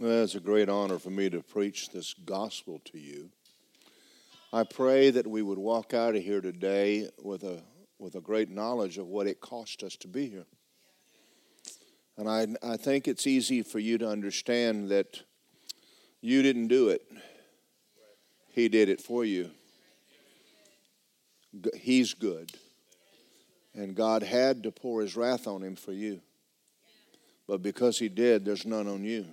Well, it's a great honor for me to preach this gospel to you. I pray that we would walk out of here today with a, with a great knowledge of what it cost us to be here. And I, I think it's easy for you to understand that you didn't do it, He did it for you. He's good. And God had to pour His wrath on Him for you. But because He did, there's none on you.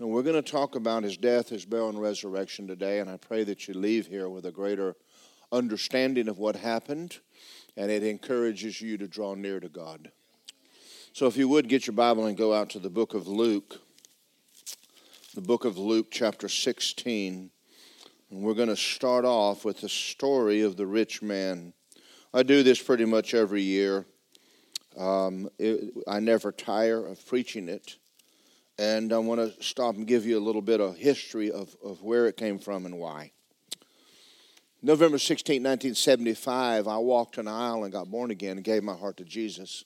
And we're going to talk about his death, his burial, and resurrection today, and I pray that you leave here with a greater understanding of what happened, and it encourages you to draw near to God. So, if you would get your Bible and go out to the book of Luke, the book of Luke, chapter 16, and we're going to start off with the story of the rich man. I do this pretty much every year. Um, it, I never tire of preaching it. And I want to stop and give you a little bit of history of, of where it came from and why. November 16, 1975, I walked an aisle and got born again and gave my heart to Jesus.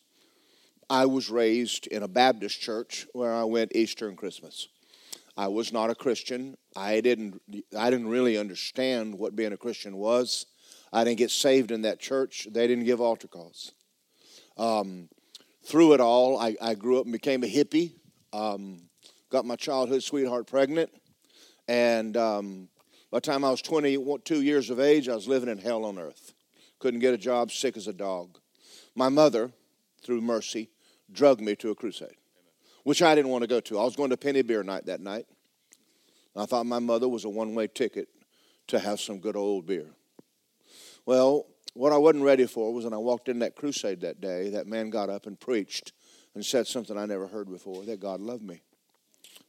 I was raised in a Baptist church where I went Easter and Christmas. I was not a Christian. I didn't, I didn't really understand what being a Christian was. I didn't get saved in that church. They didn't give altar calls. Um, through it all, I, I grew up and became a hippie. Um, got my childhood sweetheart pregnant, and um, by the time I was 22 years of age, I was living in hell on earth. Couldn't get a job, sick as a dog. My mother, through mercy, drugged me to a crusade, which I didn't want to go to. I was going to Penny Beer Night that night. I thought my mother was a one way ticket to have some good old beer. Well, what I wasn't ready for was when I walked in that crusade that day, that man got up and preached and said something I never heard before that God loved me.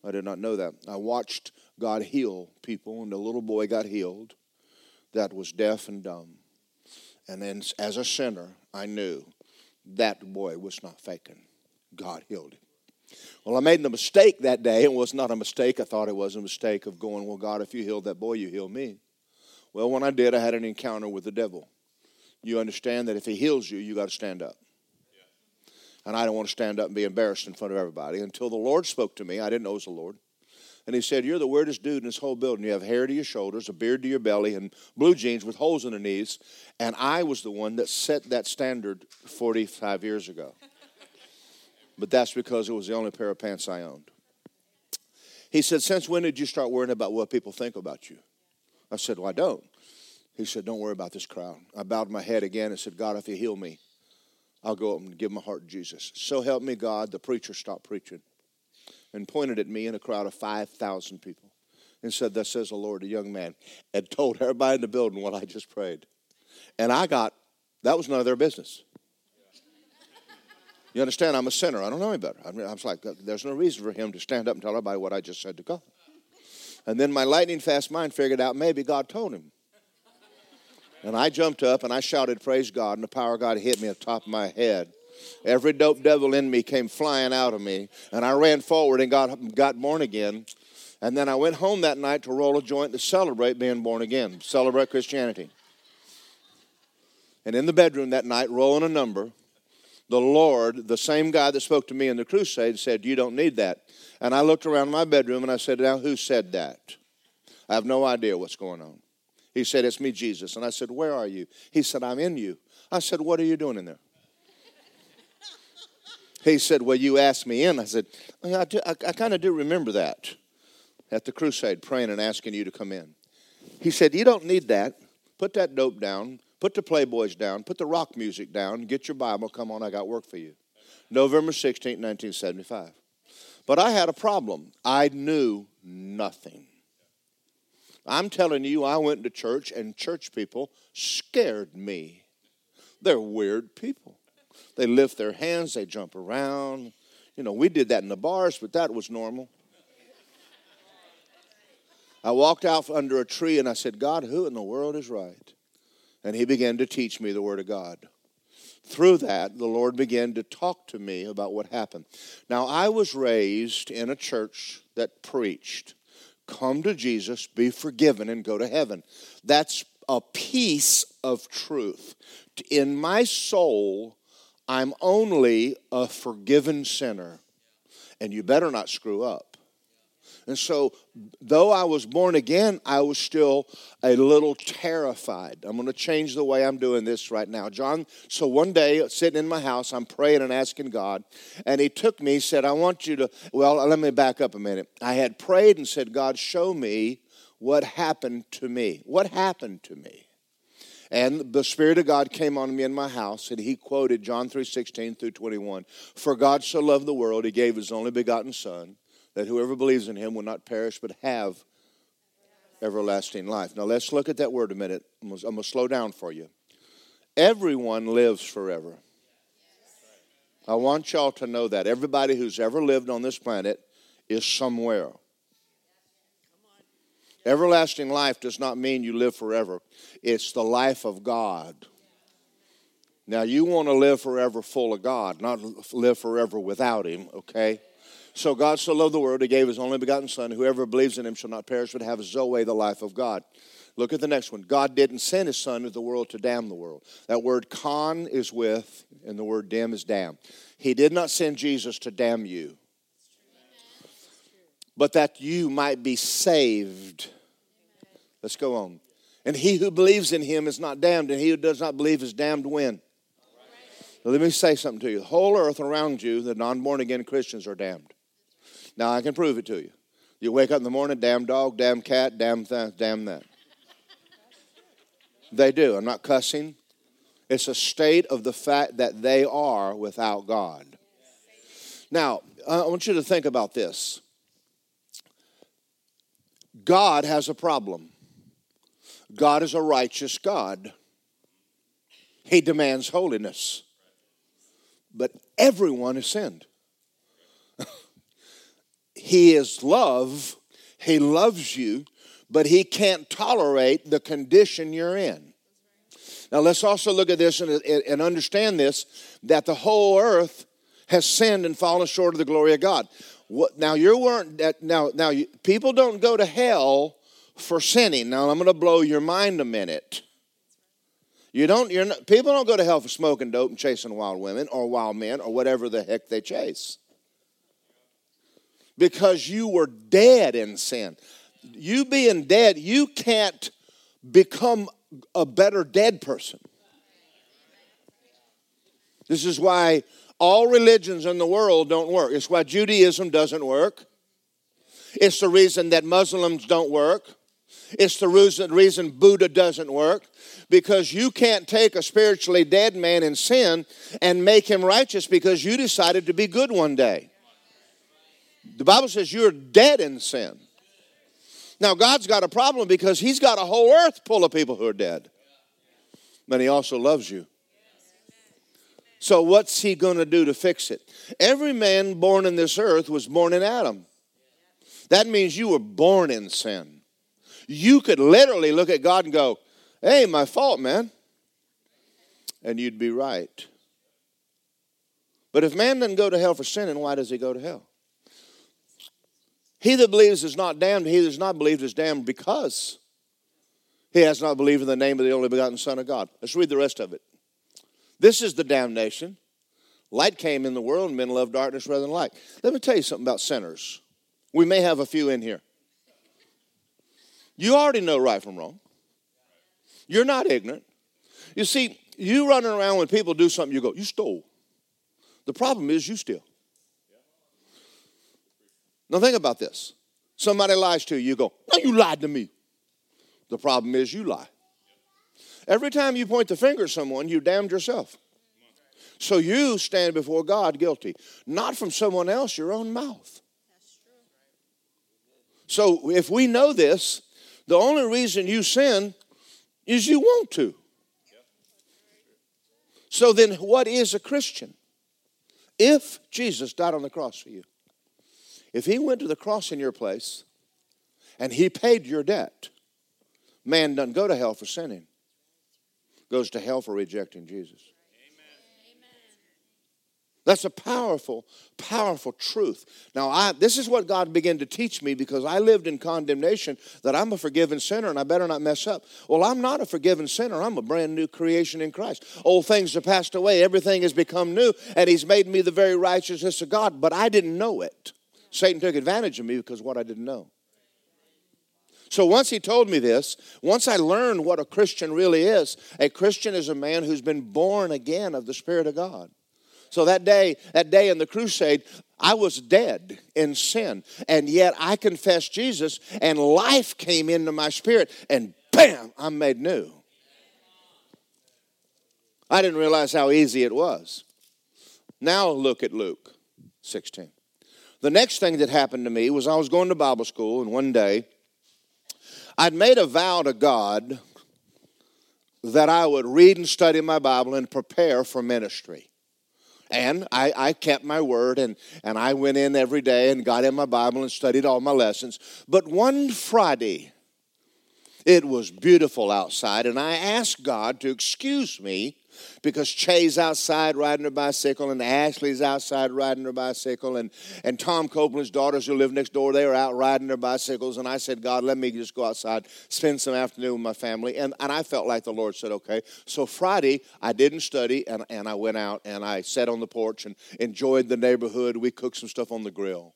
I did not know that. I watched God heal people, and the little boy got healed that was deaf and dumb. And then, as a sinner, I knew that boy was not faking. God healed him. Well, I made the mistake that day. It was not a mistake. I thought it was a mistake of going, Well, God, if you healed that boy, you heal me. Well, when I did, I had an encounter with the devil. You understand that if he heals you, you got to stand up and I don't want to stand up and be embarrassed in front of everybody. Until the Lord spoke to me, I didn't know it was the Lord. And he said, You're the weirdest dude in this whole building. You have hair to your shoulders, a beard to your belly, and blue jeans with holes in the knees. And I was the one that set that standard 45 years ago. but that's because it was the only pair of pants I owned. He said, Since when did you start worrying about what people think about you? I said, Well, I don't. He said, Don't worry about this crowd. I bowed my head again and said, God, if you heal me, I'll go up and give my heart to Jesus. So help me God, the preacher stopped preaching and pointed at me in a crowd of 5,000 people and said, Thus says the Lord, a young man, and told everybody in the building what I just prayed. And I got, that was none of their business. You understand? I'm a sinner. I don't know any better. I, mean, I was like, there's no reason for him to stand up and tell everybody what I just said to God. And then my lightning fast mind figured out maybe God told him. And I jumped up and I shouted, Praise God, and the power of God hit me at the top of my head. Every dope devil in me came flying out of me, and I ran forward and got, got born again. And then I went home that night to roll a joint to celebrate being born again, celebrate Christianity. And in the bedroom that night, rolling a number, the Lord, the same guy that spoke to me in the crusade, said, You don't need that. And I looked around my bedroom and I said, Now, who said that? I have no idea what's going on. He said, It's me, Jesus. And I said, Where are you? He said, I'm in you. I said, What are you doing in there? He said, Well, you asked me in. I said, I, I, I kind of do remember that at the crusade, praying and asking you to come in. He said, You don't need that. Put that dope down. Put the Playboys down. Put the rock music down. Get your Bible. Come on, I got work for you. November 16, 1975. But I had a problem. I knew nothing. I'm telling you, I went to church and church people scared me. They're weird people. They lift their hands, they jump around. You know, we did that in the bars, but that was normal. I walked out under a tree and I said, God, who in the world is right? And he began to teach me the Word of God. Through that, the Lord began to talk to me about what happened. Now, I was raised in a church that preached come to Jesus, be forgiven, and go to heaven. That's a piece of truth. In my soul, I'm only a forgiven sinner. and you better not screw up. And so, though I was born again, I was still a little terrified. I'm going to change the way I'm doing this right now. John, so one day, sitting in my house, I'm praying and asking God, and He took me, said, I want you to, well, let me back up a minute. I had prayed and said, God, show me what happened to me. What happened to me? And the Spirit of God came on me in my house, and he quoted John 3 16 through 21. For God so loved the world, he gave his only begotten Son that whoever believes in him will not perish but have everlasting life. Now let's look at that word a minute. I'm going to slow down for you. Everyone lives forever. I want y'all to know that. Everybody who's ever lived on this planet is somewhere. Everlasting life does not mean you live forever, it's the life of God. Now, you want to live forever full of God, not live forever without Him, okay? So God so loved the world, He gave His only begotten Son. Whoever believes in Him shall not perish, but have Zoe, the life of God. Look at the next one. God didn't send His Son into the world to damn the world. That word con is with, and the word dim is damn. He did not send Jesus to damn you, but that you might be saved. Let's go on. And he who believes in him is not damned, and he who does not believe is damned when? let me say something to you. The whole earth around you, the non born again Christians, are damned. Now, I can prove it to you. You wake up in the morning, damn dog, damn cat, damn th- damn that. They do. I'm not cussing. It's a state of the fact that they are without God. Now, I want you to think about this. God has a problem. God is a righteous God. He demands holiness. But everyone has sinned. He is love. He loves you, but He can't tolerate the condition you're in. Now, let's also look at this and, and understand this that the whole earth has sinned and fallen short of the glory of God. What, now, you weren't that now. Now, you, people don't go to hell for sinning. Now, I'm going to blow your mind a minute. You don't. You're not, people don't go to hell for smoking dope and chasing wild women or wild men or whatever the heck they chase because you were dead in sin. You being dead, you can't become a better dead person. This is why all religions in the world don't work. It's why Judaism doesn't work. It's the reason that Muslims don't work. It's the reason Buddha doesn't work because you can't take a spiritually dead man in sin and make him righteous because you decided to be good one day. The Bible says you're dead in sin. Now, God's got a problem because He's got a whole earth full of people who are dead. But He also loves you. So, what's He going to do to fix it? Every man born in this earth was born in Adam. That means you were born in sin. You could literally look at God and go, Hey, my fault, man. And you'd be right. But if man doesn't go to hell for sinning, why does he go to hell? He that believes is not damned, he that is not believed is damned because he has not believed in the name of the only begotten Son of God. Let's read the rest of it. This is the damnation. Light came in the world, and men love darkness rather than light. Let me tell you something about sinners. We may have a few in here. You already know right from wrong. You're not ignorant. You see, you running around when people do something, you go, You stole. The problem is you steal. Now, think about this. Somebody lies to you, you go, No, you lied to me. The problem is you lie. Every time you point the finger at someone, you damned yourself. So you stand before God guilty, not from someone else, your own mouth. So if we know this, the only reason you sin is you want to. So then, what is a Christian? If Jesus died on the cross for you, if he went to the cross in your place and he paid your debt, man doesn't go to hell for sinning, goes to hell for rejecting Jesus. That's a powerful, powerful truth. Now, I, this is what God began to teach me because I lived in condemnation that I'm a forgiven sinner and I better not mess up. Well, I'm not a forgiven sinner. I'm a brand new creation in Christ. Old things have passed away, everything has become new, and He's made me the very righteousness of God, but I didn't know it. Satan took advantage of me because of what I didn't know. So once he told me this, once I learned what a Christian really is, a Christian is a man who's been born again of the Spirit of God. So that day, that day in the crusade, I was dead in sin, and yet I confessed Jesus, and life came into my spirit, and bam, I'm made new. I didn't realize how easy it was. Now look at Luke 16. The next thing that happened to me was I was going to Bible school, and one day I'd made a vow to God that I would read and study my Bible and prepare for ministry. And I, I, kept my word and, and I went in every day and got in my Bible and studied all my lessons. But one Friday, it was beautiful outside, and I asked God to excuse me because Chay's outside riding her bicycle, and Ashley's outside riding her bicycle, and, and Tom Copeland's daughters who live next door, they are out riding their bicycles. And I said, God, let me just go outside, spend some afternoon with my family. And, and I felt like the Lord said, okay. So Friday, I didn't study, and, and I went out and I sat on the porch and enjoyed the neighborhood. We cooked some stuff on the grill.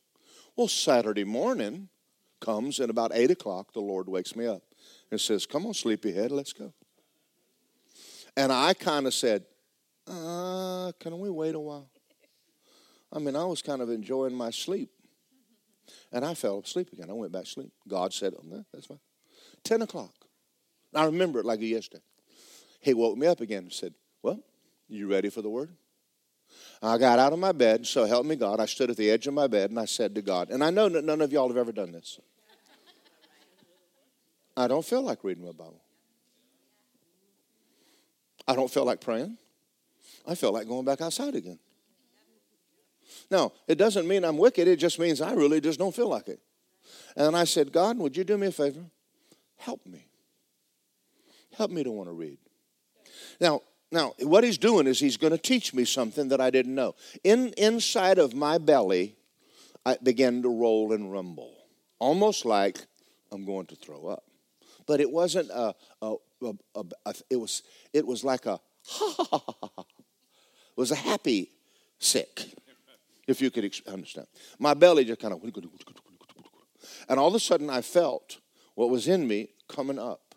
Well, Saturday morning comes, and about 8 o'clock, the Lord wakes me up and says, Come on, sleepyhead, let's go. And I kind of said, uh, Can we wait a while? I mean, I was kind of enjoying my sleep. And I fell asleep again. I went back to sleep. God said, oh, That's fine. 10 o'clock. I remember it like yesterday. He woke me up again and said, Well, you ready for the word? I got out of my bed, so help me God. I stood at the edge of my bed and I said to God, and I know that none of y'all have ever done this. I don't feel like reading my Bible. I don't feel like praying. I feel like going back outside again. Now, it doesn't mean I'm wicked, it just means I really just don't feel like it. And I said, God, would you do me a favor? Help me. Help me to want to read. Now, now what he's doing is he's going to teach me something that I didn't know. In inside of my belly, I began to roll and rumble, almost like I'm going to throw up. But it wasn't a, a, a, a, it was it was like a. It was a happy sick, if you could understand. My belly just kind of, and all of a sudden I felt what was in me coming up,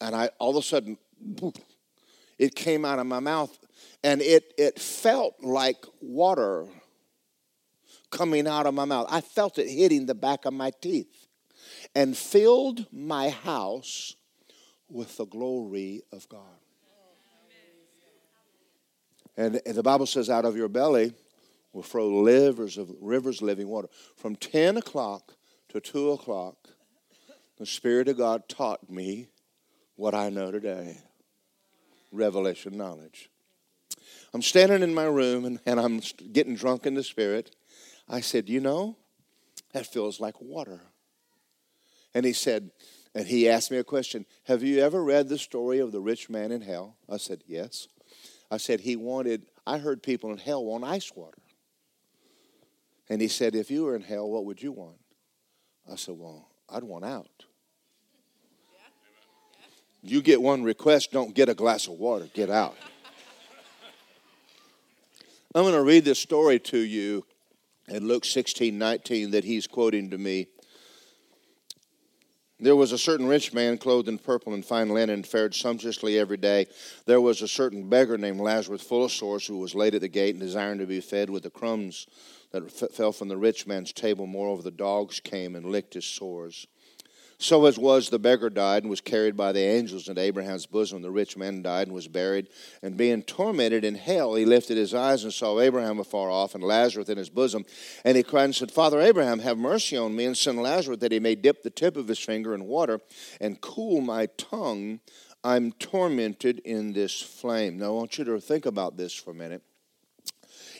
and I all of a sudden it came out of my mouth, and it it felt like water coming out of my mouth. I felt it hitting the back of my teeth and filled my house with the glory of God. And, and the Bible says, out of your belly will flow rivers of rivers living water. From 10 o'clock to 2 o'clock, the Spirit of God taught me what I know today revelation knowledge. I'm standing in my room and, and I'm getting drunk in the Spirit. I said, You know, that feels like water. And he said, and he asked me a question Have you ever read the story of the rich man in hell? I said, Yes. I said, He wanted, I heard people in hell want ice water. And he said, If you were in hell, what would you want? I said, Well, I'd want out. You get one request, don't get a glass of water, get out. I'm going to read this story to you in Luke 16 19 that he's quoting to me. There was a certain rich man clothed in purple and fine linen, and fared sumptuously every day. There was a certain beggar named Lazarus, full of sores, who was laid at the gate and desiring to be fed with the crumbs that f- fell from the rich man's table. Moreover, the dogs came and licked his sores. So as was, the beggar died and was carried by the angels into Abraham's bosom. The rich man died and was buried. And being tormented in hell, he lifted his eyes and saw Abraham afar off and Lazarus in his bosom. And he cried and said, Father Abraham, have mercy on me and send Lazarus that he may dip the tip of his finger in water and cool my tongue. I'm tormented in this flame. Now, I want you to think about this for a minute.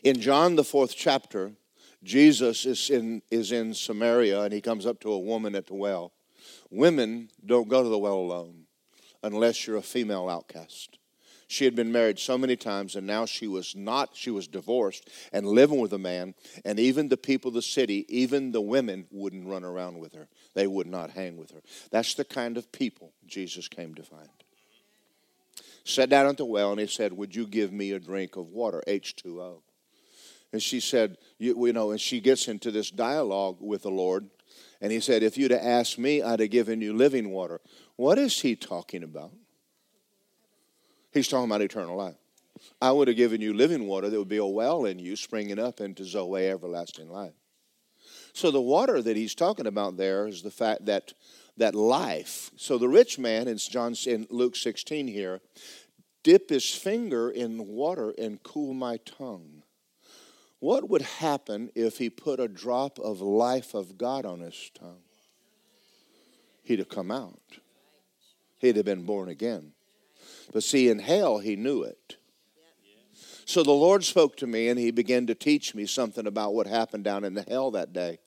In John, the fourth chapter, Jesus is in, is in Samaria and he comes up to a woman at the well. Women don't go to the well alone unless you're a female outcast. She had been married so many times, and now she was not, she was divorced and living with a man. And even the people of the city, even the women, wouldn't run around with her. They would not hang with her. That's the kind of people Jesus came to find. Sat down at the well, and he said, Would you give me a drink of water, H2O? And she said, you, you know, and she gets into this dialogue with the Lord. And he said, If you'd have asked me, I'd have given you living water. What is he talking about? He's talking about eternal life. I would have given you living water that would be a well in you, springing up into Zoe, everlasting life. So the water that he's talking about there is the fact that that life. So the rich man in John in Luke 16 here, dip his finger in water and cool my tongue. What would happen if he put a drop of life of God on his tongue? He'd have come out. He'd have been born again. But see, in hell, he knew it. So the Lord spoke to me and he began to teach me something about what happened down in the hell that day.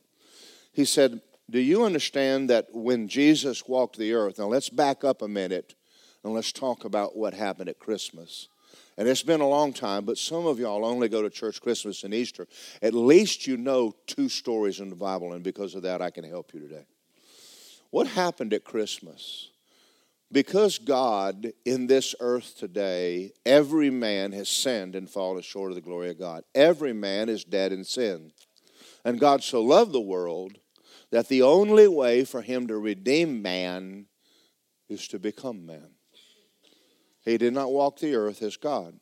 He said, Do you understand that when Jesus walked the earth? Now let's back up a minute and let's talk about what happened at Christmas. And it's been a long time, but some of y'all only go to church Christmas and Easter. At least you know two stories in the Bible, and because of that, I can help you today. What happened at Christmas? Because God in this earth today, every man has sinned and fallen short of the glory of God. Every man is dead in sin. And God so loved the world that the only way for him to redeem man is to become man. He did not walk the earth as God.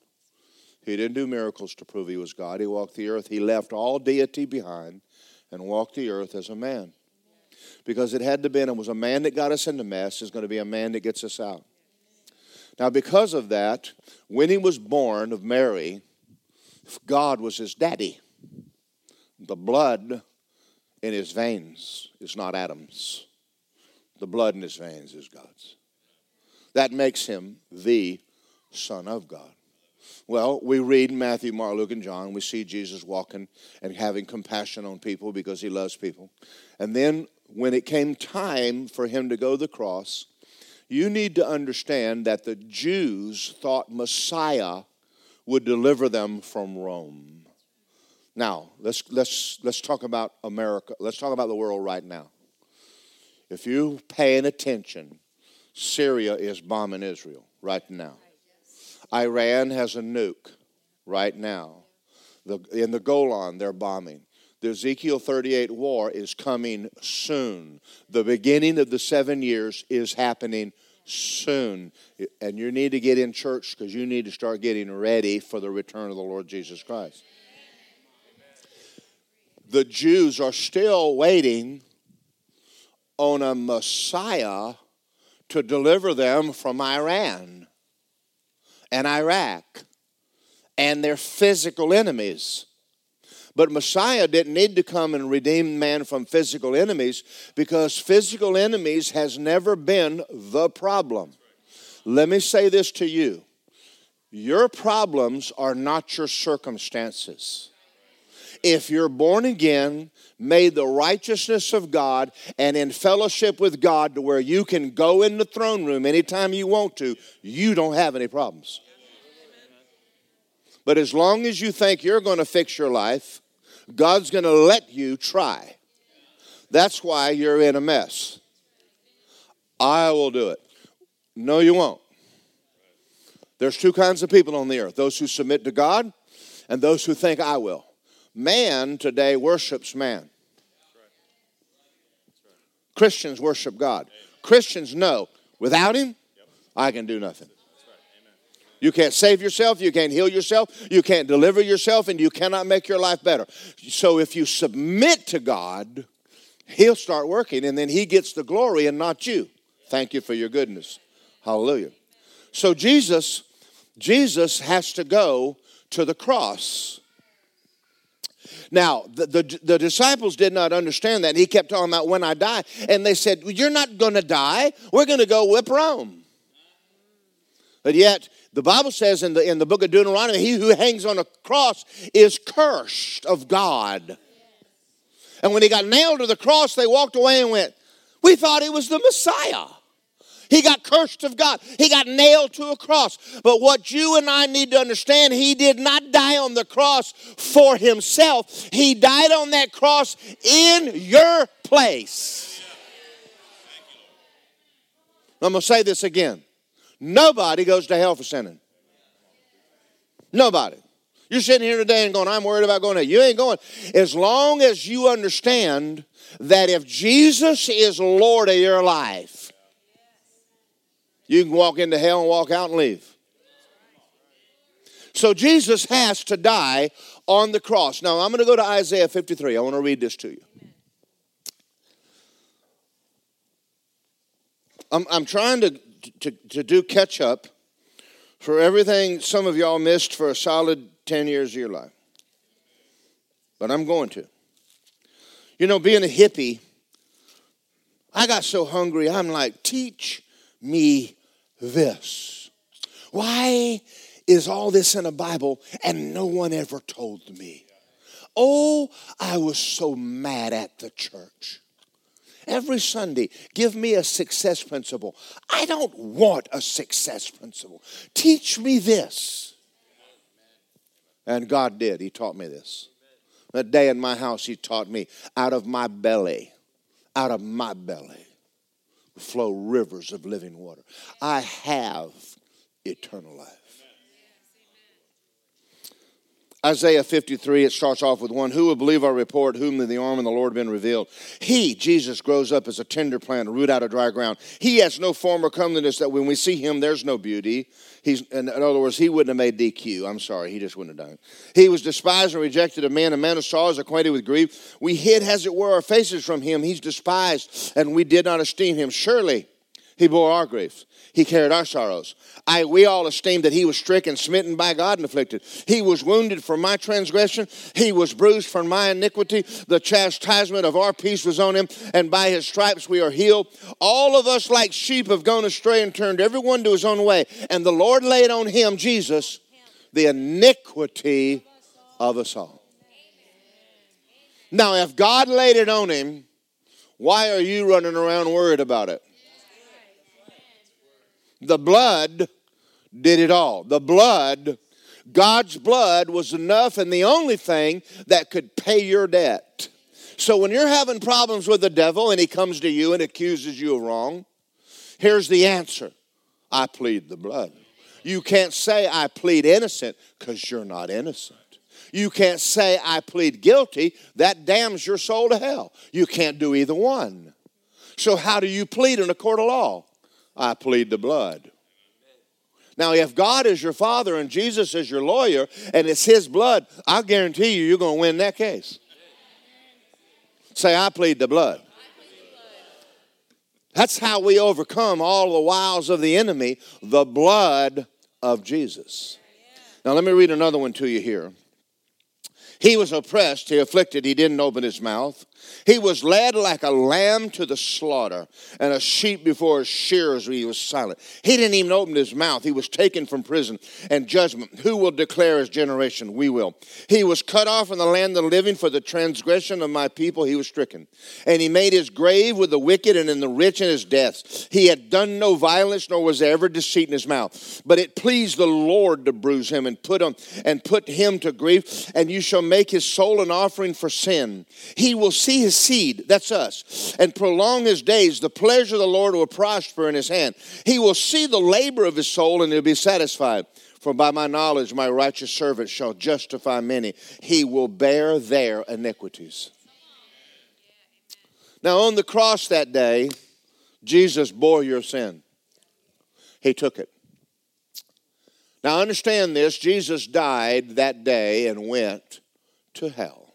He didn't do miracles to prove he was God. He walked the earth. He left all deity behind and walked the earth as a man because it had to be, and it was a man that got us into mess, is going to be a man that gets us out. Now, because of that, when he was born of Mary, God was his daddy. The blood in his veins is not Adam's, the blood in his veins is God's. That makes him the Son of God. Well, we read Matthew, Mark, Luke, and John. We see Jesus walking and having compassion on people because he loves people. And then when it came time for him to go to the cross, you need to understand that the Jews thought Messiah would deliver them from Rome. Now, let's, let's, let's talk about America. Let's talk about the world right now. If you're paying attention, Syria is bombing Israel right now. Iran has a nuke right now. The, in the Golan, they're bombing. The Ezekiel 38 war is coming soon. The beginning of the seven years is happening soon. And you need to get in church because you need to start getting ready for the return of the Lord Jesus Christ. The Jews are still waiting on a Messiah to deliver them from Iran and Iraq and their physical enemies. But Messiah didn't need to come and redeem man from physical enemies because physical enemies has never been the problem. Let me say this to you your problems are not your circumstances. If you're born again, made the righteousness of God, and in fellowship with God to where you can go in the throne room anytime you want to, you don't have any problems. But as long as you think you're going to fix your life, God's going to let you try. That's why you're in a mess. I will do it. No, you won't. There's two kinds of people on the earth those who submit to God and those who think I will. Man today worships man. Christians worship God. Christians know without Him, I can do nothing. You can't save yourself, you can't heal yourself, you can't deliver yourself, and you cannot make your life better. So if you submit to God, He'll start working, and then He gets the glory and not you. Thank you for your goodness. Hallelujah. So Jesus, Jesus has to go to the cross. Now, the, the, the, disciples did not understand that. He kept talking about when I die. And they said, You're not going to die. We're going to go whip Rome. But yet, the Bible says in the, in the book of Deuteronomy, he who hangs on a cross is cursed of God. And when he got nailed to the cross, they walked away and went, We thought he was the Messiah. He got cursed of God. He got nailed to a cross. But what you and I need to understand, he did not die on the cross for himself. He died on that cross in your place. I'm going to say this again. Nobody goes to hell for sinning. Nobody. You're sitting here today and going, I'm worried about going to You ain't going. As long as you understand that if Jesus is Lord of your life, you can walk into hell and walk out and leave. So Jesus has to die on the cross. Now I'm going to go to Isaiah 53. I want to read this to you. I'm, I'm trying to, to, to do catch up for everything some of y'all missed for a solid 10 years of your life. But I'm going to. You know, being a hippie, I got so hungry, I'm like, teach me this. Why is all this in the Bible and no one ever told me? Oh, I was so mad at the church. Every Sunday, give me a success principle. I don't want a success principle. Teach me this. And God did. He taught me this. That day in my house, He taught me out of my belly, out of my belly, flow rivers of living water. I have eternal life. Isaiah 53, it starts off with one Who will believe our report, whom the arm of the Lord been revealed? He, Jesus, grows up as a tender plant, a root out of dry ground. He has no form or comeliness that when we see him, there's no beauty. He's, in other words, he wouldn't have made GQ. I'm sorry, he just wouldn't have done it. He was despised and rejected of man, a man of sorrows, acquainted with grief. We hid, as it were, our faces from him. He's despised, and we did not esteem him. Surely he bore our griefs. He carried our sorrows. I, we all esteemed that he was stricken, smitten by God, and afflicted. He was wounded for my transgression. He was bruised for my iniquity. The chastisement of our peace was on him, and by his stripes we are healed. All of us, like sheep, have gone astray and turned everyone to his own way. And the Lord laid on him, Jesus, the iniquity of us all. Now, if God laid it on him, why are you running around worried about it? The blood did it all. The blood, God's blood was enough and the only thing that could pay your debt. So when you're having problems with the devil and he comes to you and accuses you of wrong, here's the answer I plead the blood. You can't say I plead innocent because you're not innocent. You can't say I plead guilty. That damns your soul to hell. You can't do either one. So, how do you plead in a court of law? I plead the blood. Now, if God is your father and Jesus is your lawyer and it's his blood, I guarantee you, you're going to win that case. Say, I plead the blood. That's how we overcome all the wiles of the enemy, the blood of Jesus. Now, let me read another one to you here. He was oppressed, he afflicted, he didn't open his mouth. He was led like a lamb to the slaughter, and a sheep before his shearers he was silent. He didn't even open his mouth. He was taken from prison and judgment. Who will declare his generation? We will. He was cut off from the land of the living for the transgression of my people. He was stricken. And he made his grave with the wicked and in the rich in his deaths. He had done no violence, nor was there ever deceit in his mouth. But it pleased the Lord to bruise him and put him and put him to grief. And you shall make his soul an offering for sin. He will see his seed, that's us, and prolong his days, the pleasure of the Lord will prosper in his hand. He will see the labor of his soul and he'll be satisfied. For by my knowledge, my righteous servant shall justify many. He will bear their iniquities. Now, on the cross that day, Jesus bore your sin. He took it. Now, understand this Jesus died that day and went to hell.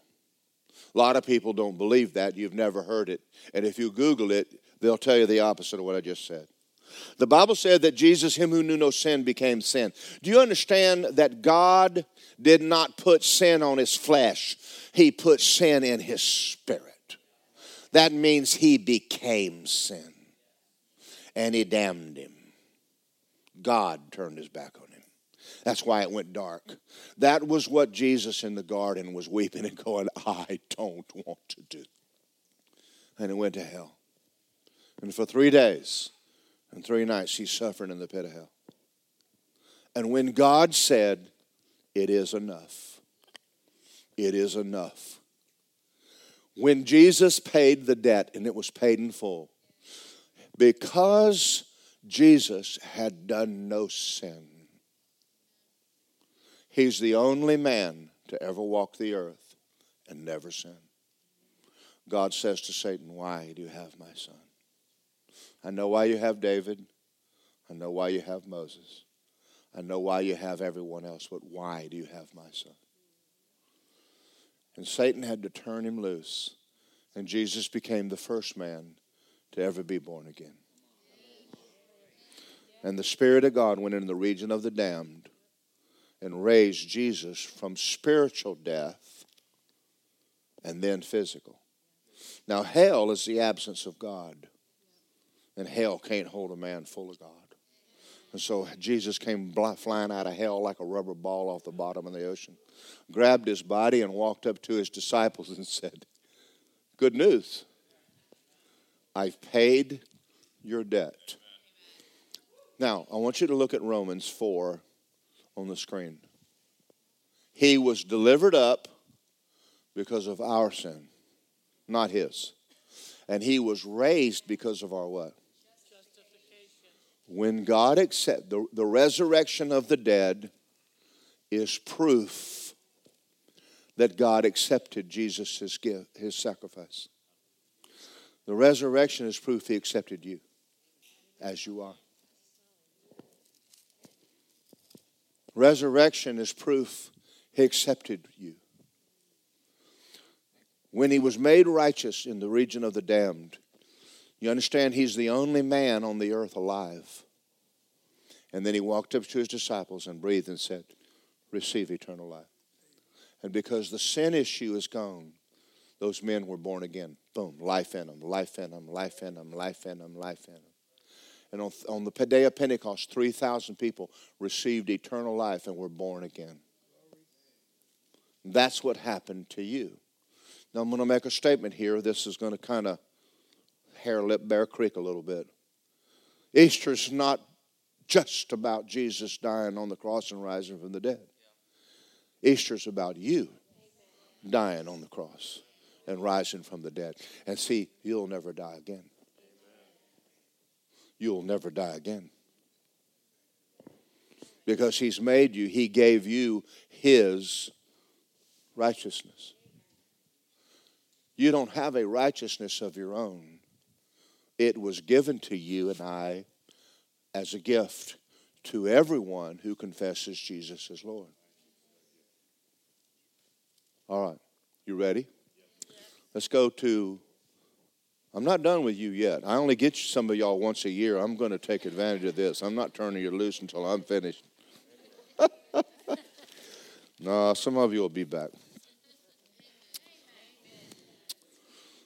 A lot of people don't believe that. You've never heard it. And if you Google it, they'll tell you the opposite of what I just said. The Bible said that Jesus, him who knew no sin, became sin. Do you understand that God did not put sin on his flesh? He put sin in his spirit. That means he became sin. And he damned him. God turned his back on him. That's why it went dark. That was what Jesus in the garden was weeping and going, I don't want to do. And it went to hell. And for three days, and three nights he's suffering in the pit of hell. And when God said, It is enough, it is enough. When Jesus paid the debt and it was paid in full, because Jesus had done no sin, he's the only man to ever walk the earth and never sin. God says to Satan, Why do you have my son? I know why you have David. I know why you have Moses. I know why you have everyone else, but why do you have my son? And Satan had to turn him loose, and Jesus became the first man to ever be born again. And the Spirit of God went in the region of the damned and raised Jesus from spiritual death and then physical. Now, hell is the absence of God, and hell can't hold a man full of God. And so Jesus came flying out of hell like a rubber ball off the bottom of the ocean, grabbed his body, and walked up to his disciples and said, Good news. I've paid your debt. Now, I want you to look at Romans 4 on the screen. He was delivered up because of our sin not his. And he was raised because of our what? When God accept the, the resurrection of the dead is proof that God accepted Jesus' gift, his sacrifice. The resurrection is proof he accepted you as you are. Resurrection is proof he accepted you when he was made righteous in the region of the damned, you understand he's the only man on the earth alive. And then he walked up to his disciples and breathed and said, Receive eternal life. And because the sin issue is gone, those men were born again. Boom, life in them, life in them, life in them, life in them, life in them. And on, on the day of Pentecost, 3,000 people received eternal life and were born again. That's what happened to you. Now, I'm going to make a statement here. This is going to kind of hair lip Bear Creek a little bit. Easter's not just about Jesus dying on the cross and rising from the dead. Easter's about you dying on the cross and rising from the dead. And see, you'll never die again. You'll never die again. Because He's made you, He gave you His righteousness. You don't have a righteousness of your own. It was given to you and I as a gift to everyone who confesses Jesus as Lord. All right, you ready? Let's go to. I'm not done with you yet. I only get you some of y'all once a year. I'm going to take advantage of this. I'm not turning you loose until I'm finished. no, some of you will be back.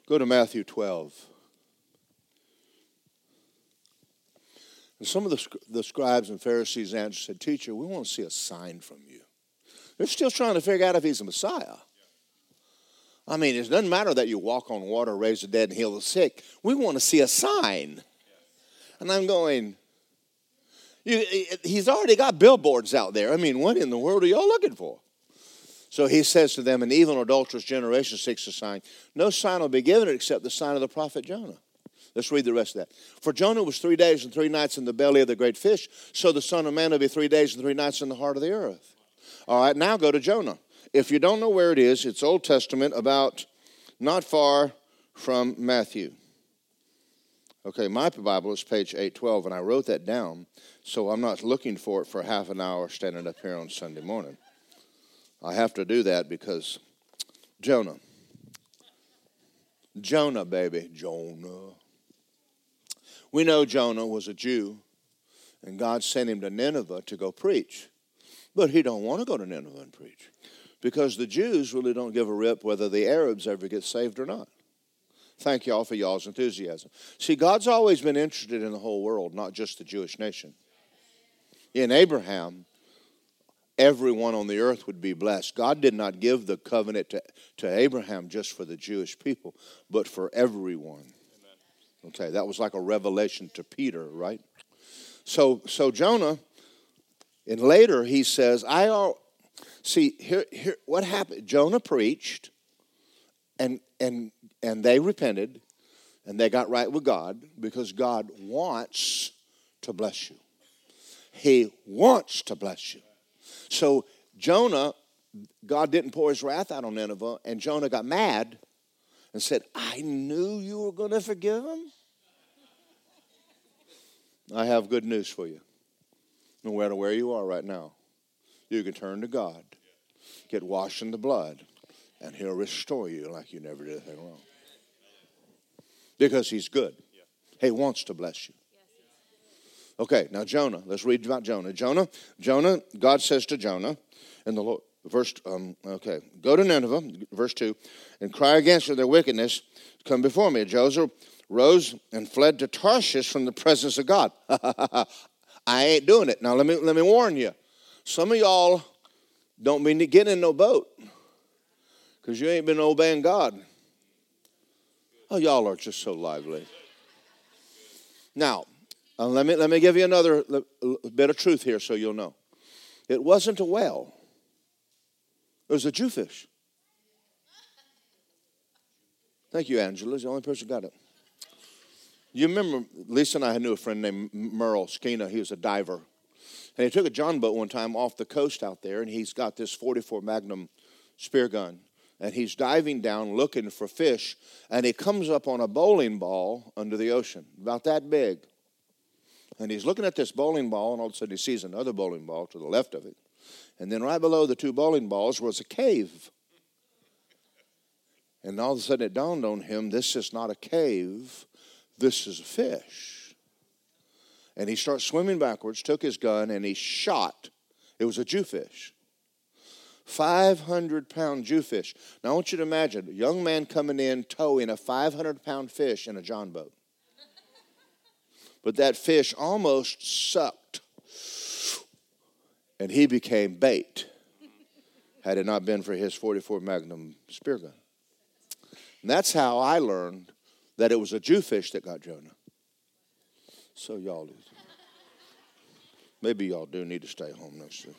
Go to Matthew 12. And some of the, the scribes and Pharisees answered, said, Teacher, we want to see a sign from you. They're still trying to figure out if he's a Messiah. I mean, it doesn't matter that you walk on water, raise the dead, and heal the sick. We want to see a sign. And I'm going, he's already got billboards out there. I mean, what in the world are y'all looking for? So he says to them, An evil adulterous generation seeks a sign. No sign will be given except the sign of the prophet Jonah. Let's read the rest of that. For Jonah was three days and three nights in the belly of the great fish, so the Son of Man will be three days and three nights in the heart of the earth. All right, now go to Jonah. If you don't know where it is, it's Old Testament, about not far from Matthew. Okay, my Bible is page 812, and I wrote that down, so I'm not looking for it for half an hour standing up here on Sunday morning. I have to do that because Jonah. Jonah, baby. Jonah. We know Jonah was a Jew, and God sent him to Nineveh to go preach. But he don't want to go to Nineveh and preach because the Jews really don't give a rip whether the Arabs ever get saved or not. Thank y'all for y'all's enthusiasm. See, God's always been interested in the whole world, not just the Jewish nation. In Abraham, everyone on the earth would be blessed. God did not give the covenant to, to Abraham just for the Jewish people, but for everyone. Okay, that was like a revelation to Peter, right? So, so Jonah, and later he says, I see here, here what happened. Jonah preached, and and and they repented, and they got right with God because God wants to bless you. He wants to bless you. So Jonah, God didn't pour his wrath out on Nineveh, and Jonah got mad and said, I knew you were going to forgive him. I have good news for you. No matter where you are right now, you can turn to God, get washed in the blood, and He'll restore you like you never did anything wrong. Because He's good. He wants to bless you. Okay, now Jonah. Let's read about Jonah. Jonah, Jonah. God says to Jonah, in the Lord, verse. Um, okay, go to Nineveh, verse two, and cry against their wickedness. Come before me. Joseph rose and fled to Tarshish from the presence of God. I ain't doing it. Now let me let me warn you. Some of y'all don't mean to get in no boat because you ain't been obeying God. Oh, y'all are just so lively. Now, uh, let me let me give you another bit of truth here, so you'll know. It wasn't a whale. It was a Jewfish. Thank you, Angela. It's the only person got it. You remember, Lisa and I knew a friend named Merle Skeena. He was a diver. And he took a John boat one time off the coast out there, and he's got this 44 Magnum spear gun. And he's diving down looking for fish, and he comes up on a bowling ball under the ocean, about that big. And he's looking at this bowling ball, and all of a sudden he sees another bowling ball to the left of it. And then right below the two bowling balls was a cave. And all of a sudden it dawned on him this is not a cave, this is a fish. And he starts swimming backwards, took his gun, and he shot. It was a Jewfish. 500 pound Jewfish. Now I want you to imagine a young man coming in towing a 500 pound fish in a John boat. But that fish almost sucked, and he became bait had it not been for his 44 Magnum spear gun. And that's how I learned that it was a Jewfish that got Jonah. So y'all, maybe y'all do need to stay home next year.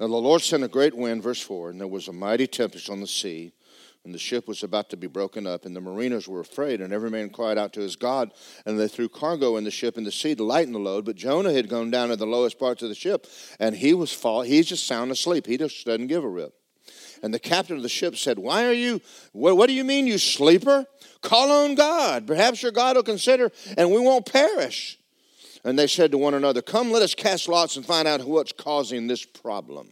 Now the Lord sent a great wind, verse 4, and there was a mighty tempest on the sea, and the ship was about to be broken up, and the mariners were afraid, and every man cried out to his God, and they threw cargo in the ship in the sea to lighten the load. But Jonah had gone down to the lowest parts of the ship, and he was fall, he's just sound asleep. He just doesn't give a rip. And the captain of the ship said, Why are you, what, what do you mean, you sleeper? Call on God. Perhaps your God will consider, and we won't perish. And they said to one another, Come, let us cast lots and find out what's causing this problem.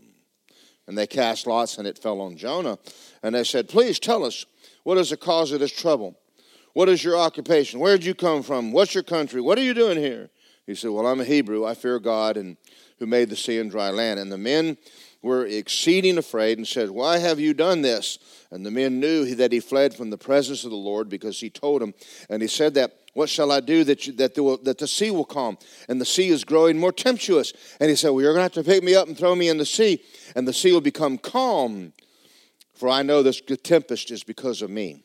And they cast lots, and it fell on Jonah. And they said, Please tell us, what is the cause of this trouble? What is your occupation? Where did you come from? What's your country? What are you doing here? He said, Well, I'm a Hebrew. I fear God and who made the sea and dry land. And the men were exceeding afraid and said, Why have you done this? And the men knew that he fled from the presence of the Lord because he told them. And he said that, What shall I do that, you, that, the, that the sea will calm? And the sea is growing more tempestuous. And he said, Well, you're going to have to pick me up and throw me in the sea, and the sea will become calm. For I know this tempest is because of me.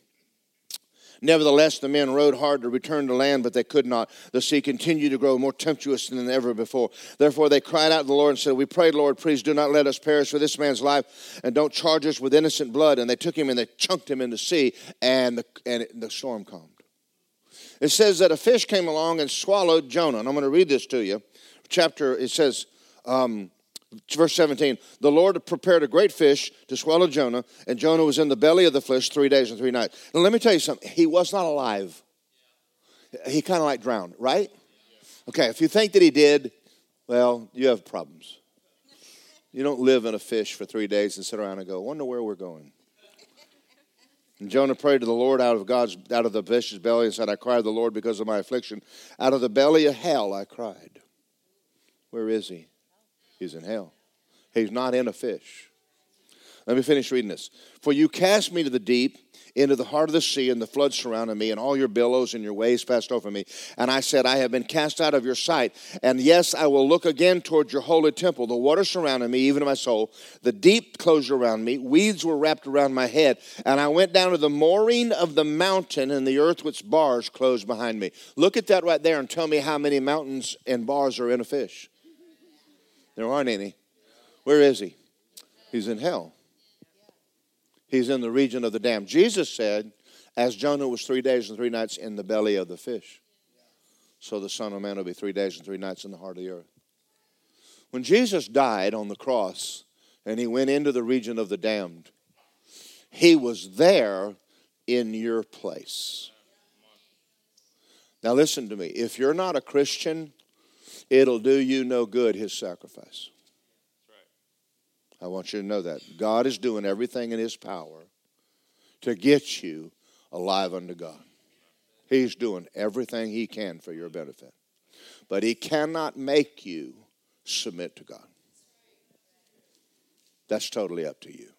Nevertheless, the men rowed hard to return to land, but they could not. The sea continued to grow more tempestuous than ever before. Therefore, they cried out to the Lord and said, We pray, Lord, please do not let us perish for this man's life, and don't charge us with innocent blood. And they took him and they chunked him in the sea, and the, and the storm calmed. It says that a fish came along and swallowed Jonah. And I'm going to read this to you. Chapter, it says, um, verse 17 the lord prepared a great fish to swallow jonah and jonah was in the belly of the fish three days and three nights now let me tell you something he was not alive he kind of like drowned right okay if you think that he did well you have problems you don't live in a fish for three days and sit around and go wonder where we're going and Jonah prayed to the Lord out of God's out of the fish's belly and said, I cried to the Lord because of my affliction. Out of the belly of hell I cried. Where is he? He's in hell. He's not in a fish. Let me finish reading this. For you cast me to the deep, into the heart of the sea, and the flood surrounded me, and all your billows and your waves passed over me. And I said, I have been cast out of your sight. And yes, I will look again toward your holy temple. The water surrounded me, even my soul. The deep closed around me. Weeds were wrapped around my head. And I went down to the mooring of the mountain, and the earth with bars closed behind me. Look at that right there and tell me how many mountains and bars are in a fish. There aren't any. Where is he? He's in hell. He's in the region of the damned. Jesus said, as Jonah was three days and three nights in the belly of the fish, so the Son of Man will be three days and three nights in the heart of the earth. When Jesus died on the cross and he went into the region of the damned, he was there in your place. Now, listen to me. If you're not a Christian, it'll do you no good, his sacrifice. I want you to know that. God is doing everything in His power to get you alive unto God. He's doing everything He can for your benefit. But He cannot make you submit to God. That's totally up to you.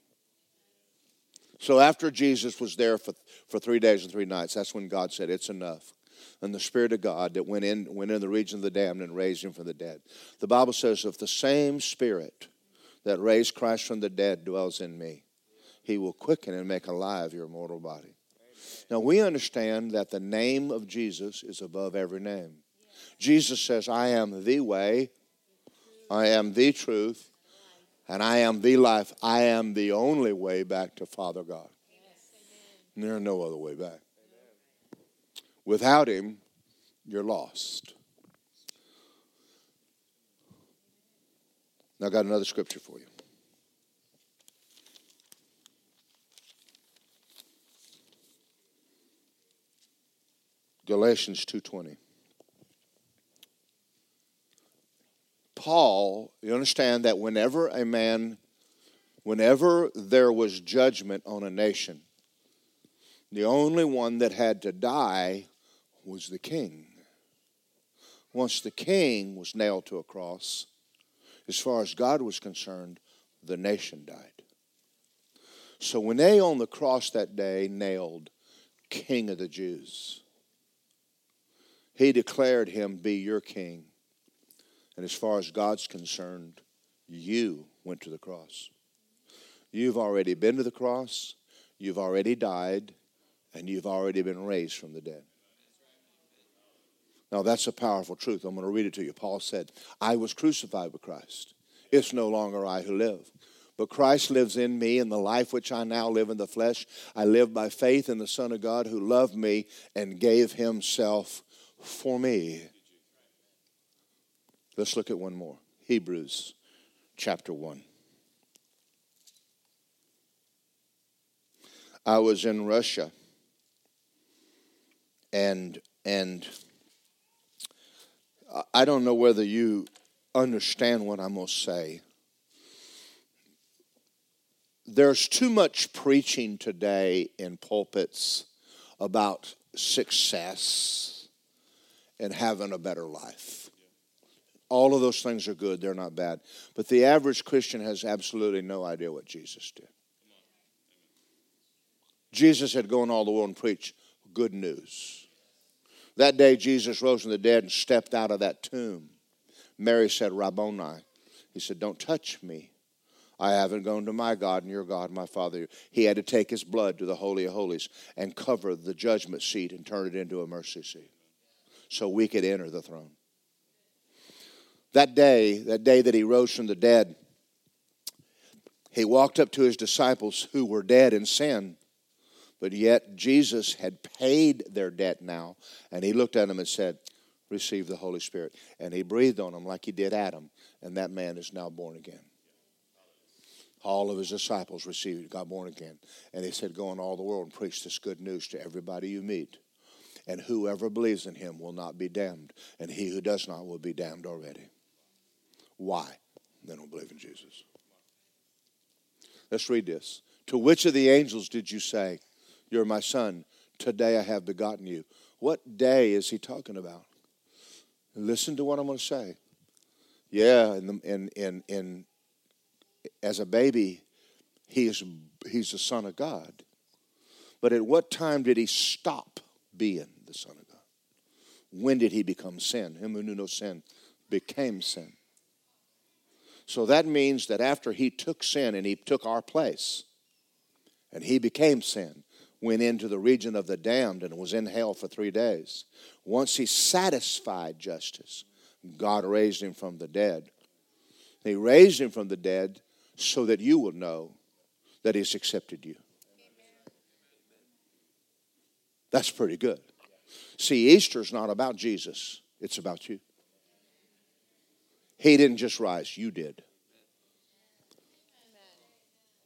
So after Jesus was there for, for three days and three nights, that's when God said, It's enough. And the Spirit of God that went in went in the region of the damned and raised him from the dead. The Bible says, if the same Spirit that raised Christ from the dead dwells in me. He will quicken and make alive your mortal body. Now, we understand that the name of Jesus is above every name. Jesus says, I am the way, I am the truth, and I am the life. I am the only way back to Father God. And there are no other way back. Without Him, you're lost. Now, I got another scripture for you. Galatians 2:20. Paul, you understand that whenever a man whenever there was judgment on a nation, the only one that had to die was the king. Once the king was nailed to a cross, as far as God was concerned, the nation died. So when they on the cross that day nailed King of the Jews, he declared him be your king. And as far as God's concerned, you went to the cross. You've already been to the cross, you've already died, and you've already been raised from the dead. Now, that's a powerful truth. I'm going to read it to you. Paul said, I was crucified with Christ. It's no longer I who live. But Christ lives in me, and the life which I now live in the flesh, I live by faith in the Son of God who loved me and gave himself for me. Let's look at one more Hebrews chapter 1. I was in Russia and and I don't know whether you understand what I'm going to say. There's too much preaching today in pulpits about success and having a better life. All of those things are good, they're not bad. But the average Christian has absolutely no idea what Jesus did. Jesus had gone all the world and preached good news. That day, Jesus rose from the dead and stepped out of that tomb. Mary said, Rabboni. He said, Don't touch me. I haven't gone to my God and your God, my Father. He had to take his blood to the Holy of Holies and cover the judgment seat and turn it into a mercy seat so we could enter the throne. That day, that day that he rose from the dead, he walked up to his disciples who were dead in sin but yet Jesus had paid their debt now. And he looked at them and said, Receive the Holy Spirit. And he breathed on them like he did Adam. And that man is now born again. All of his disciples received, got born again. And he said, Go in all the world and preach this good news to everybody you meet. And whoever believes in him will not be damned. And he who does not will be damned already. Why? They don't believe in Jesus. Let's read this. To which of the angels did you say, you're my son. Today I have begotten you. What day is he talking about? Listen to what I'm going to say. Yeah, the, in, in, in, as a baby, he is, he's the son of God. But at what time did he stop being the Son of God? When did he become sin? Him who knew no sin became sin. So that means that after he took sin and he took our place, and he became sin, went into the region of the damned and was in hell for three days. Once he satisfied justice, God raised him from the dead. He raised him from the dead so that you will know that he's accepted you. That's pretty good. See, Easter's not about Jesus, it's about you. He didn't just rise, you did.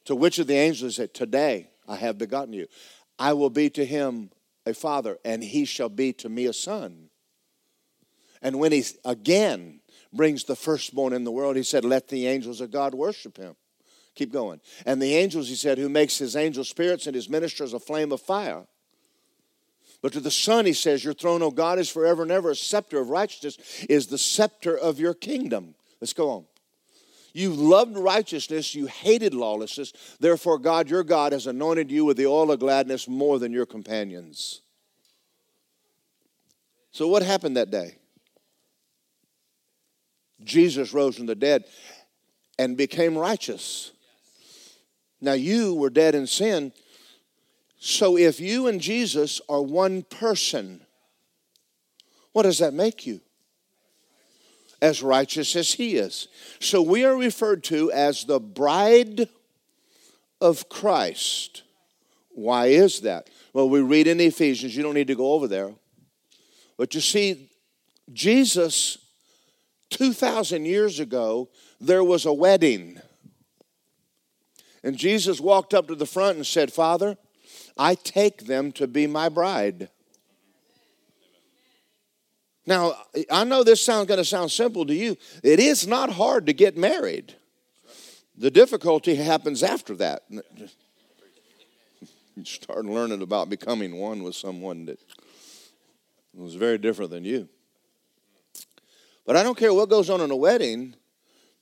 To which of the angels said, Today I have begotten you. I will be to him a father, and he shall be to me a son. And when he again brings the firstborn in the world, he said, Let the angels of God worship him. Keep going. And the angels, he said, who makes his angel spirits and his ministers a flame of fire. But to the Son, he says, Your throne, O God, is forever and ever. A scepter of righteousness is the scepter of your kingdom. Let's go on. You loved righteousness, you hated lawlessness. Therefore, God, your God, has anointed you with the oil of gladness more than your companions. So, what happened that day? Jesus rose from the dead and became righteous. Now, you were dead in sin. So, if you and Jesus are one person, what does that make you? As righteous as He is. So, we are referred to as the bride of Christ. Why is that? Well, we read in Ephesians, you don't need to go over there. But you see, Jesus, 2,000 years ago, there was a wedding. And Jesus walked up to the front and said, Father, I take them to be my bride. Now, I know this sounds going to sound simple to you. It is not hard to get married. The difficulty happens after that. You start learning about becoming one with someone that was very different than you. But I don't care what goes on in a wedding.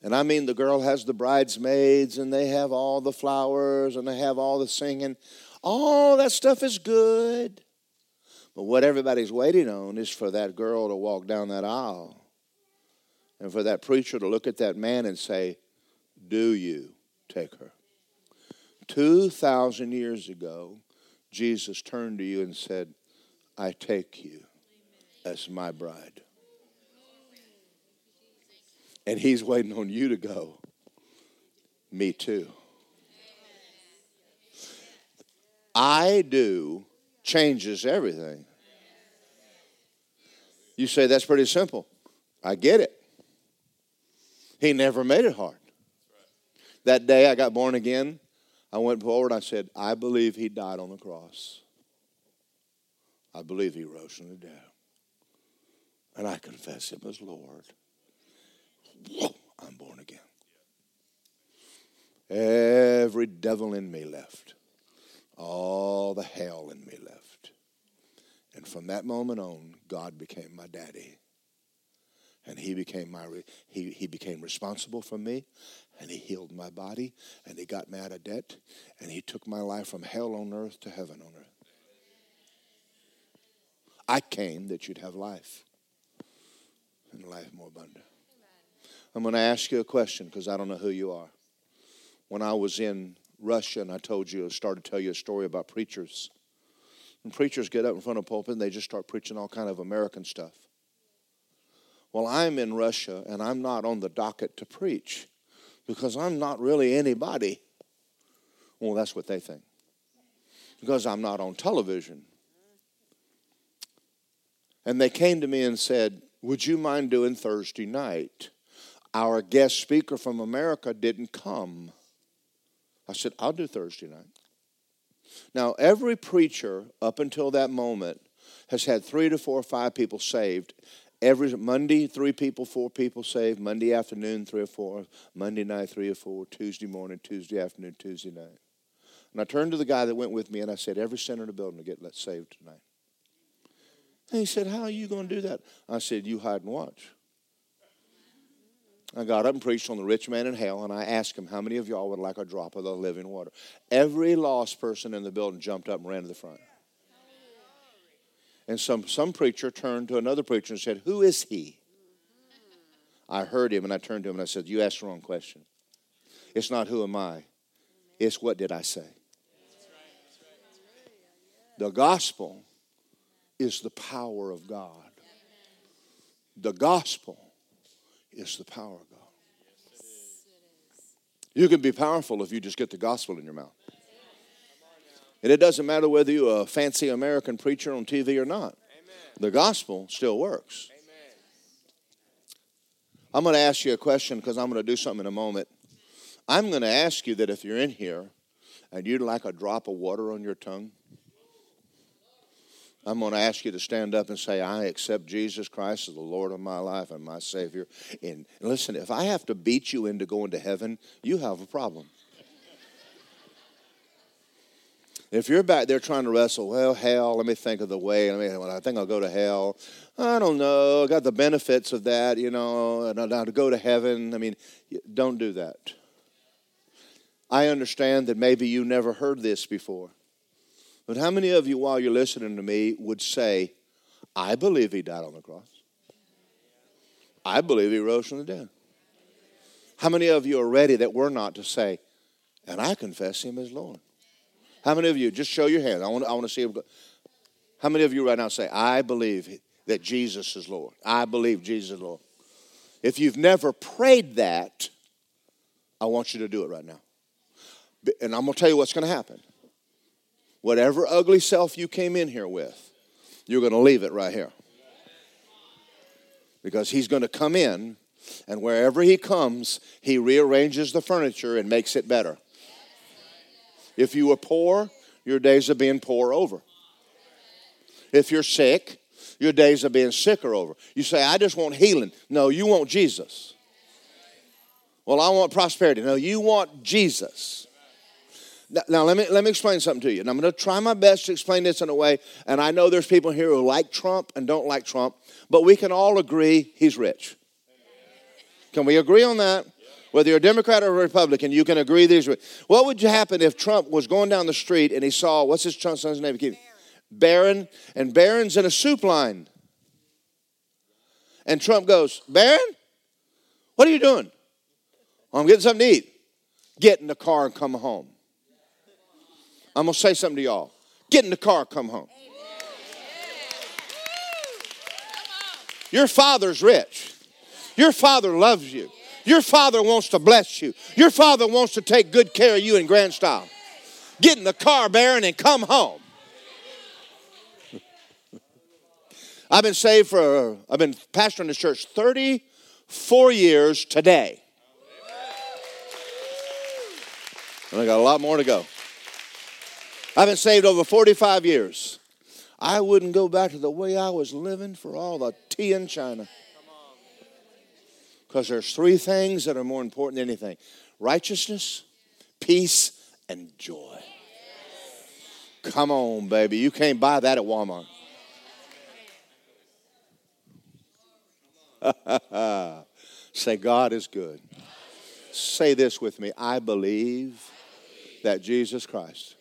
And I mean, the girl has the bridesmaids and they have all the flowers and they have all the singing. All that stuff is good. But what everybody's waiting on is for that girl to walk down that aisle and for that preacher to look at that man and say, Do you take her? 2,000 years ago, Jesus turned to you and said, I take you as my bride. And he's waiting on you to go. Me too. I do changes everything. You say that's pretty simple. I get it. He never made it hard. That day I got born again, I went forward. And I said, I believe he died on the cross. I believe he rose from the dead. And I confess him as Lord. I'm born again. Every devil in me left. All the hell in me left. And from that moment on, God became my daddy. And he became my he, he became responsible for me and he healed my body and he got me out of debt and he took my life from hell on earth to heaven on earth. I came that you'd have life and life more abundant. I'm going to ask you a question because I don't know who you are. When I was in Russia, and I told you, I started to tell you a story about preachers. And preachers get up in front of pulpit and they just start preaching all kind of American stuff. Well, I'm in Russia and I'm not on the docket to preach because I'm not really anybody. Well, that's what they think. Because I'm not on television. And they came to me and said, Would you mind doing Thursday night? Our guest speaker from America didn't come. I said, I'll do Thursday night. Now, every preacher up until that moment has had three to four or five people saved. Every Monday, three people, four people saved. Monday afternoon, three or four. Monday night, three or four. Tuesday morning, Tuesday afternoon, Tuesday night. And I turned to the guy that went with me and I said, Every center in the building will get saved tonight. And he said, How are you going to do that? I said, You hide and watch. I got up and preached on the rich man in hell, and I asked him, How many of y'all would like a drop of the living water? Every lost person in the building jumped up and ran to the front. And some, some preacher turned to another preacher and said, Who is he? I heard him and I turned to him and I said, You asked the wrong question. It's not who am I, it's what did I say. The gospel is the power of God. The gospel is the power of God. You can be powerful if you just get the gospel in your mouth. And it doesn't matter whether you're a fancy American preacher on TV or not. The gospel still works. I'm going to ask you a question because I'm going to do something in a moment. I'm going to ask you that if you're in here and you'd like a drop of water on your tongue, I'm going to ask you to stand up and say, I accept Jesus Christ as the Lord of my life and my Savior. And listen, if I have to beat you into going to heaven, you have a problem. If you're back there trying to wrestle, well, hell, let me think of the way. I mean, I think I'll go to hell. I don't know. I got the benefits of that, you know, and to go to heaven. I mean, don't do that. I understand that maybe you never heard this before. But how many of you, while you're listening to me, would say, I believe he died on the cross? I believe he rose from the dead. How many of you are ready that we're not to say, and I confess him as Lord? How many of you, just show your hand. I want, I want to see. How many of you right now say, I believe that Jesus is Lord? I believe Jesus is Lord. If you've never prayed that, I want you to do it right now. And I'm going to tell you what's going to happen. Whatever ugly self you came in here with, you're going to leave it right here. Because he's going to come in, and wherever he comes, he rearranges the furniture and makes it better. If you were poor, your days of being poor over. If you're sick, your days of being sick are over. You say, I just want healing. No, you want Jesus. Well, I want prosperity. No, you want Jesus. Now, let, me, let me explain something to you. And I'm going to try my best to explain this in a way. And I know there's people here who like Trump and don't like Trump, but we can all agree he's rich. Can we agree on that? Whether you're a Democrat or a Republican, you can agree these. What would happen if Trump was going down the street and he saw, what's his son's name? Baron. Barron, and Barron's in a soup line. And Trump goes, Barron, what are you doing? I'm getting something to eat. Get in the car and come home. I'm going to say something to y'all. Get in the car, come home. Your father's rich. Your father loves you. Your father wants to bless you. Your father wants to take good care of you in grand style. Get in the car, Barron, and come home. I've been saved for, I've been pastoring this church 34 years today. And I got a lot more to go. I've been saved over 45 years. I wouldn't go back to the way I was living for all the tea in China. Because there's three things that are more important than anything righteousness, peace, and joy. Come on, baby. You can't buy that at Walmart. Say, God is good. Say this with me I believe that Jesus Christ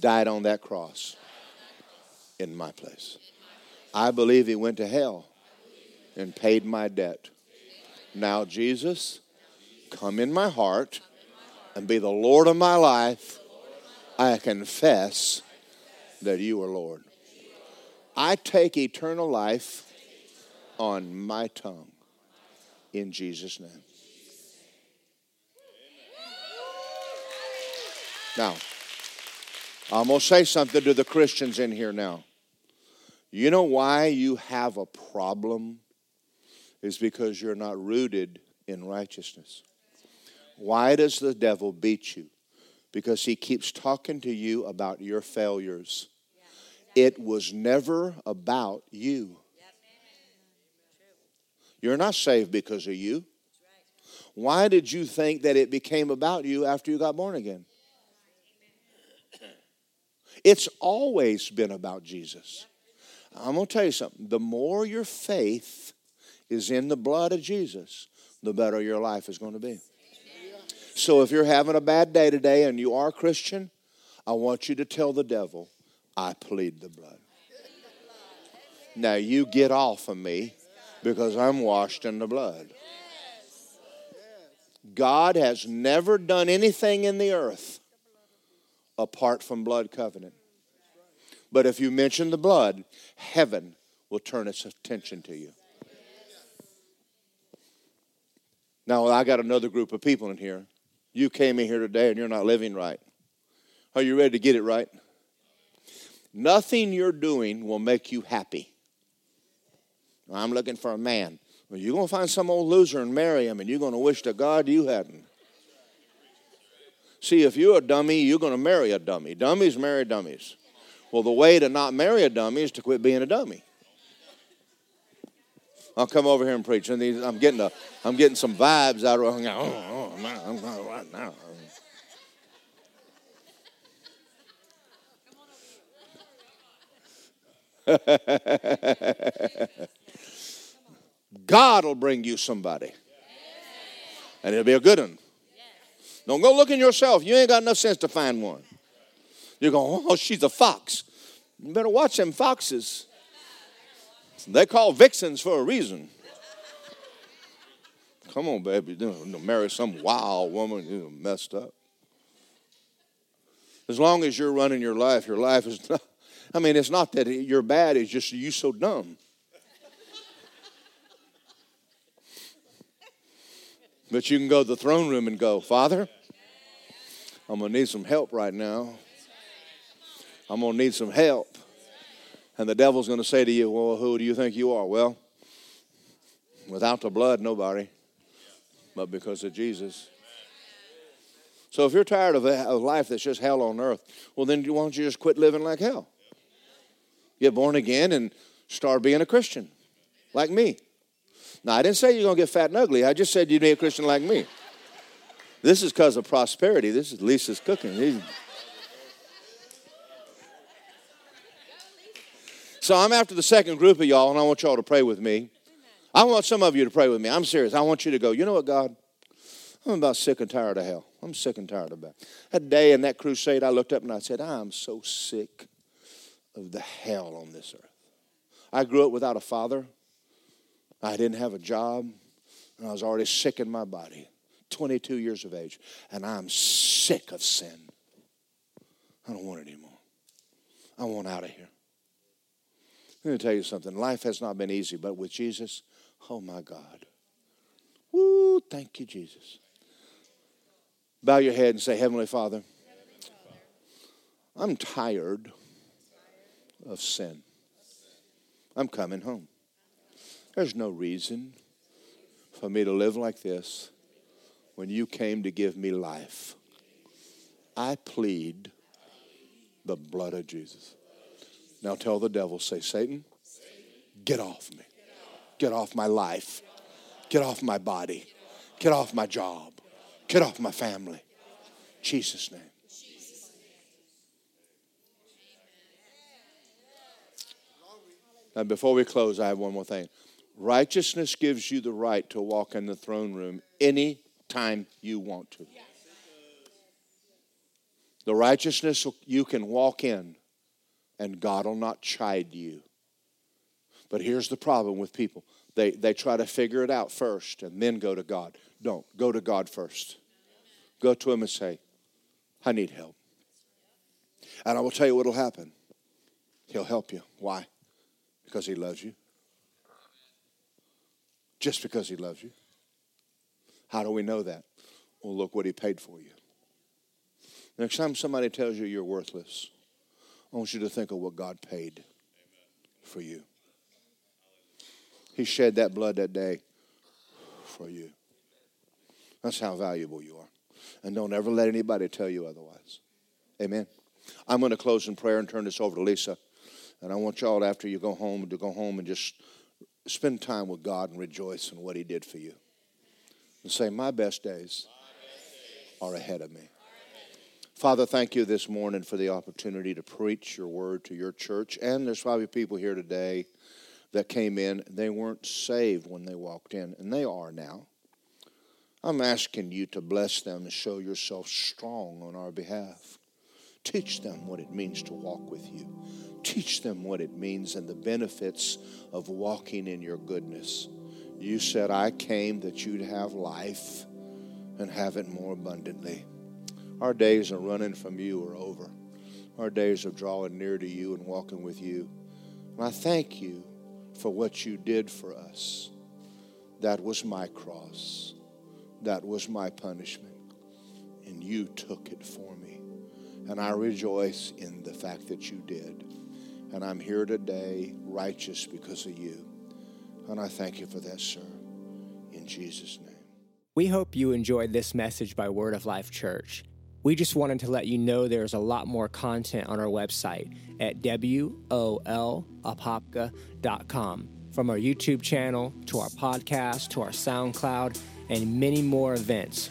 died on that cross in my place. I believe he went to hell and paid my debt. Now, Jesus, come in my heart and be the Lord of my life. I confess that you are Lord. I take eternal life on my tongue in Jesus' name. Now, I'm going to say something to the Christians in here now. You know why you have a problem? Is because you're not rooted in righteousness. Why does the devil beat you? Because he keeps talking to you about your failures. It was never about you. You're not saved because of you. Why did you think that it became about you after you got born again? It's always been about Jesus. I'm going to tell you something. The more your faith is in the blood of Jesus, the better your life is going to be. So if you're having a bad day today and you are a Christian, I want you to tell the devil, I plead the blood. Now you get off of me because I'm washed in the blood. God has never done anything in the earth apart from blood covenant. But if you mention the blood, heaven will turn its attention to you. Now, I got another group of people in here. You came in here today and you're not living right. Are you ready to get it right? Nothing you're doing will make you happy. I'm looking for a man. Well, you're going to find some old loser and marry him, and you're going to wish to God you hadn't. See, if you're a dummy, you're going to marry a dummy. Dummies marry dummies. Well, the way to not marry a dummy is to quit being a dummy. I'll come over here and preach. And these, I'm getting a, I'm getting some vibes out of. Oh, oh, right now. God will bring you somebody. And it'll be a good one. Don't go looking yourself. You ain't got enough sense to find one. You're going, oh, she's a fox. You better watch them foxes. They call vixens for a reason. Come on, baby. Don't marry some wild woman. You're messed up. As long as you're running your life, your life is not, I mean, it's not that you're bad, it's just you're so dumb. But you can go to the throne room and go, Father, I'm going to need some help right now. I'm going to need some help. And the devil's going to say to you, Well, who do you think you are? Well, without the blood, nobody, but because of Jesus. So if you're tired of a life that's just hell on earth, well, then why don't you just quit living like hell? Get born again and start being a Christian, like me. Now, I didn't say you're going to get fat and ugly. I just said you'd be a Christian like me. This is because of prosperity. This is Lisa's cooking. He's... So I'm after the second group of y'all, and I want y'all to pray with me. I want some of you to pray with me. I'm serious. I want you to go, you know what, God? I'm about sick and tired of hell. I'm sick and tired of that. That day in that crusade, I looked up and I said, I'm so sick of the hell on this earth. I grew up without a father. I didn't have a job, and I was already sick in my body, 22 years of age, and I'm sick of sin. I don't want it anymore. I want out of here. Let me tell you something. Life has not been easy, but with Jesus, oh my God. Woo, thank you, Jesus. Bow your head and say, Heavenly Father, I'm tired of sin. I'm coming home. There's no reason for me to live like this when you came to give me life. I plead the blood of Jesus. Now tell the devil, say, Satan, get off me. Get off my life. Get off my body. Get off my job. Get off my family. Jesus' name. Now, before we close, I have one more thing. Righteousness gives you the right to walk in the throne room any time you want to. The righteousness you can walk in, and God will not chide you. But here's the problem with people they, they try to figure it out first and then go to God. Don't. Go to God first. Go to Him and say, I need help. And I will tell you what will happen. He'll help you. Why? Because He loves you just because he loves you. How do we know that? Well, look what he paid for you. Next time somebody tells you you're worthless, I want you to think of what God paid for you. He shed that blood that day for you. That's how valuable you are. And don't ever let anybody tell you otherwise. Amen. I'm going to close in prayer and turn this over to Lisa. And I want y'all, after you go home, to go home and just spend time with God and rejoice in what He did for you. And say, My best days are ahead of me. Father, thank you this morning for the opportunity to preach your word to your church. And there's probably people here today that came in, they weren't saved when they walked in, and they are now. I'm asking you to bless them and show yourself strong on our behalf. Teach them what it means to walk with you. Teach them what it means and the benefits of walking in your goodness. You said, I came that you'd have life and have it more abundantly. Our days of running from you are over. Our days of drawing near to you and walking with you. And I thank you for what you did for us. That was my cross. That was my punishment. And you took it for me. And I rejoice in the fact that you did. And I'm here today righteous because of you. And I thank you for that, sir. In Jesus' name. We hope you enjoyed this message by Word of Life Church. We just wanted to let you know there's a lot more content on our website at wolapopka.com. From our YouTube channel to our podcast to our SoundCloud and many more events.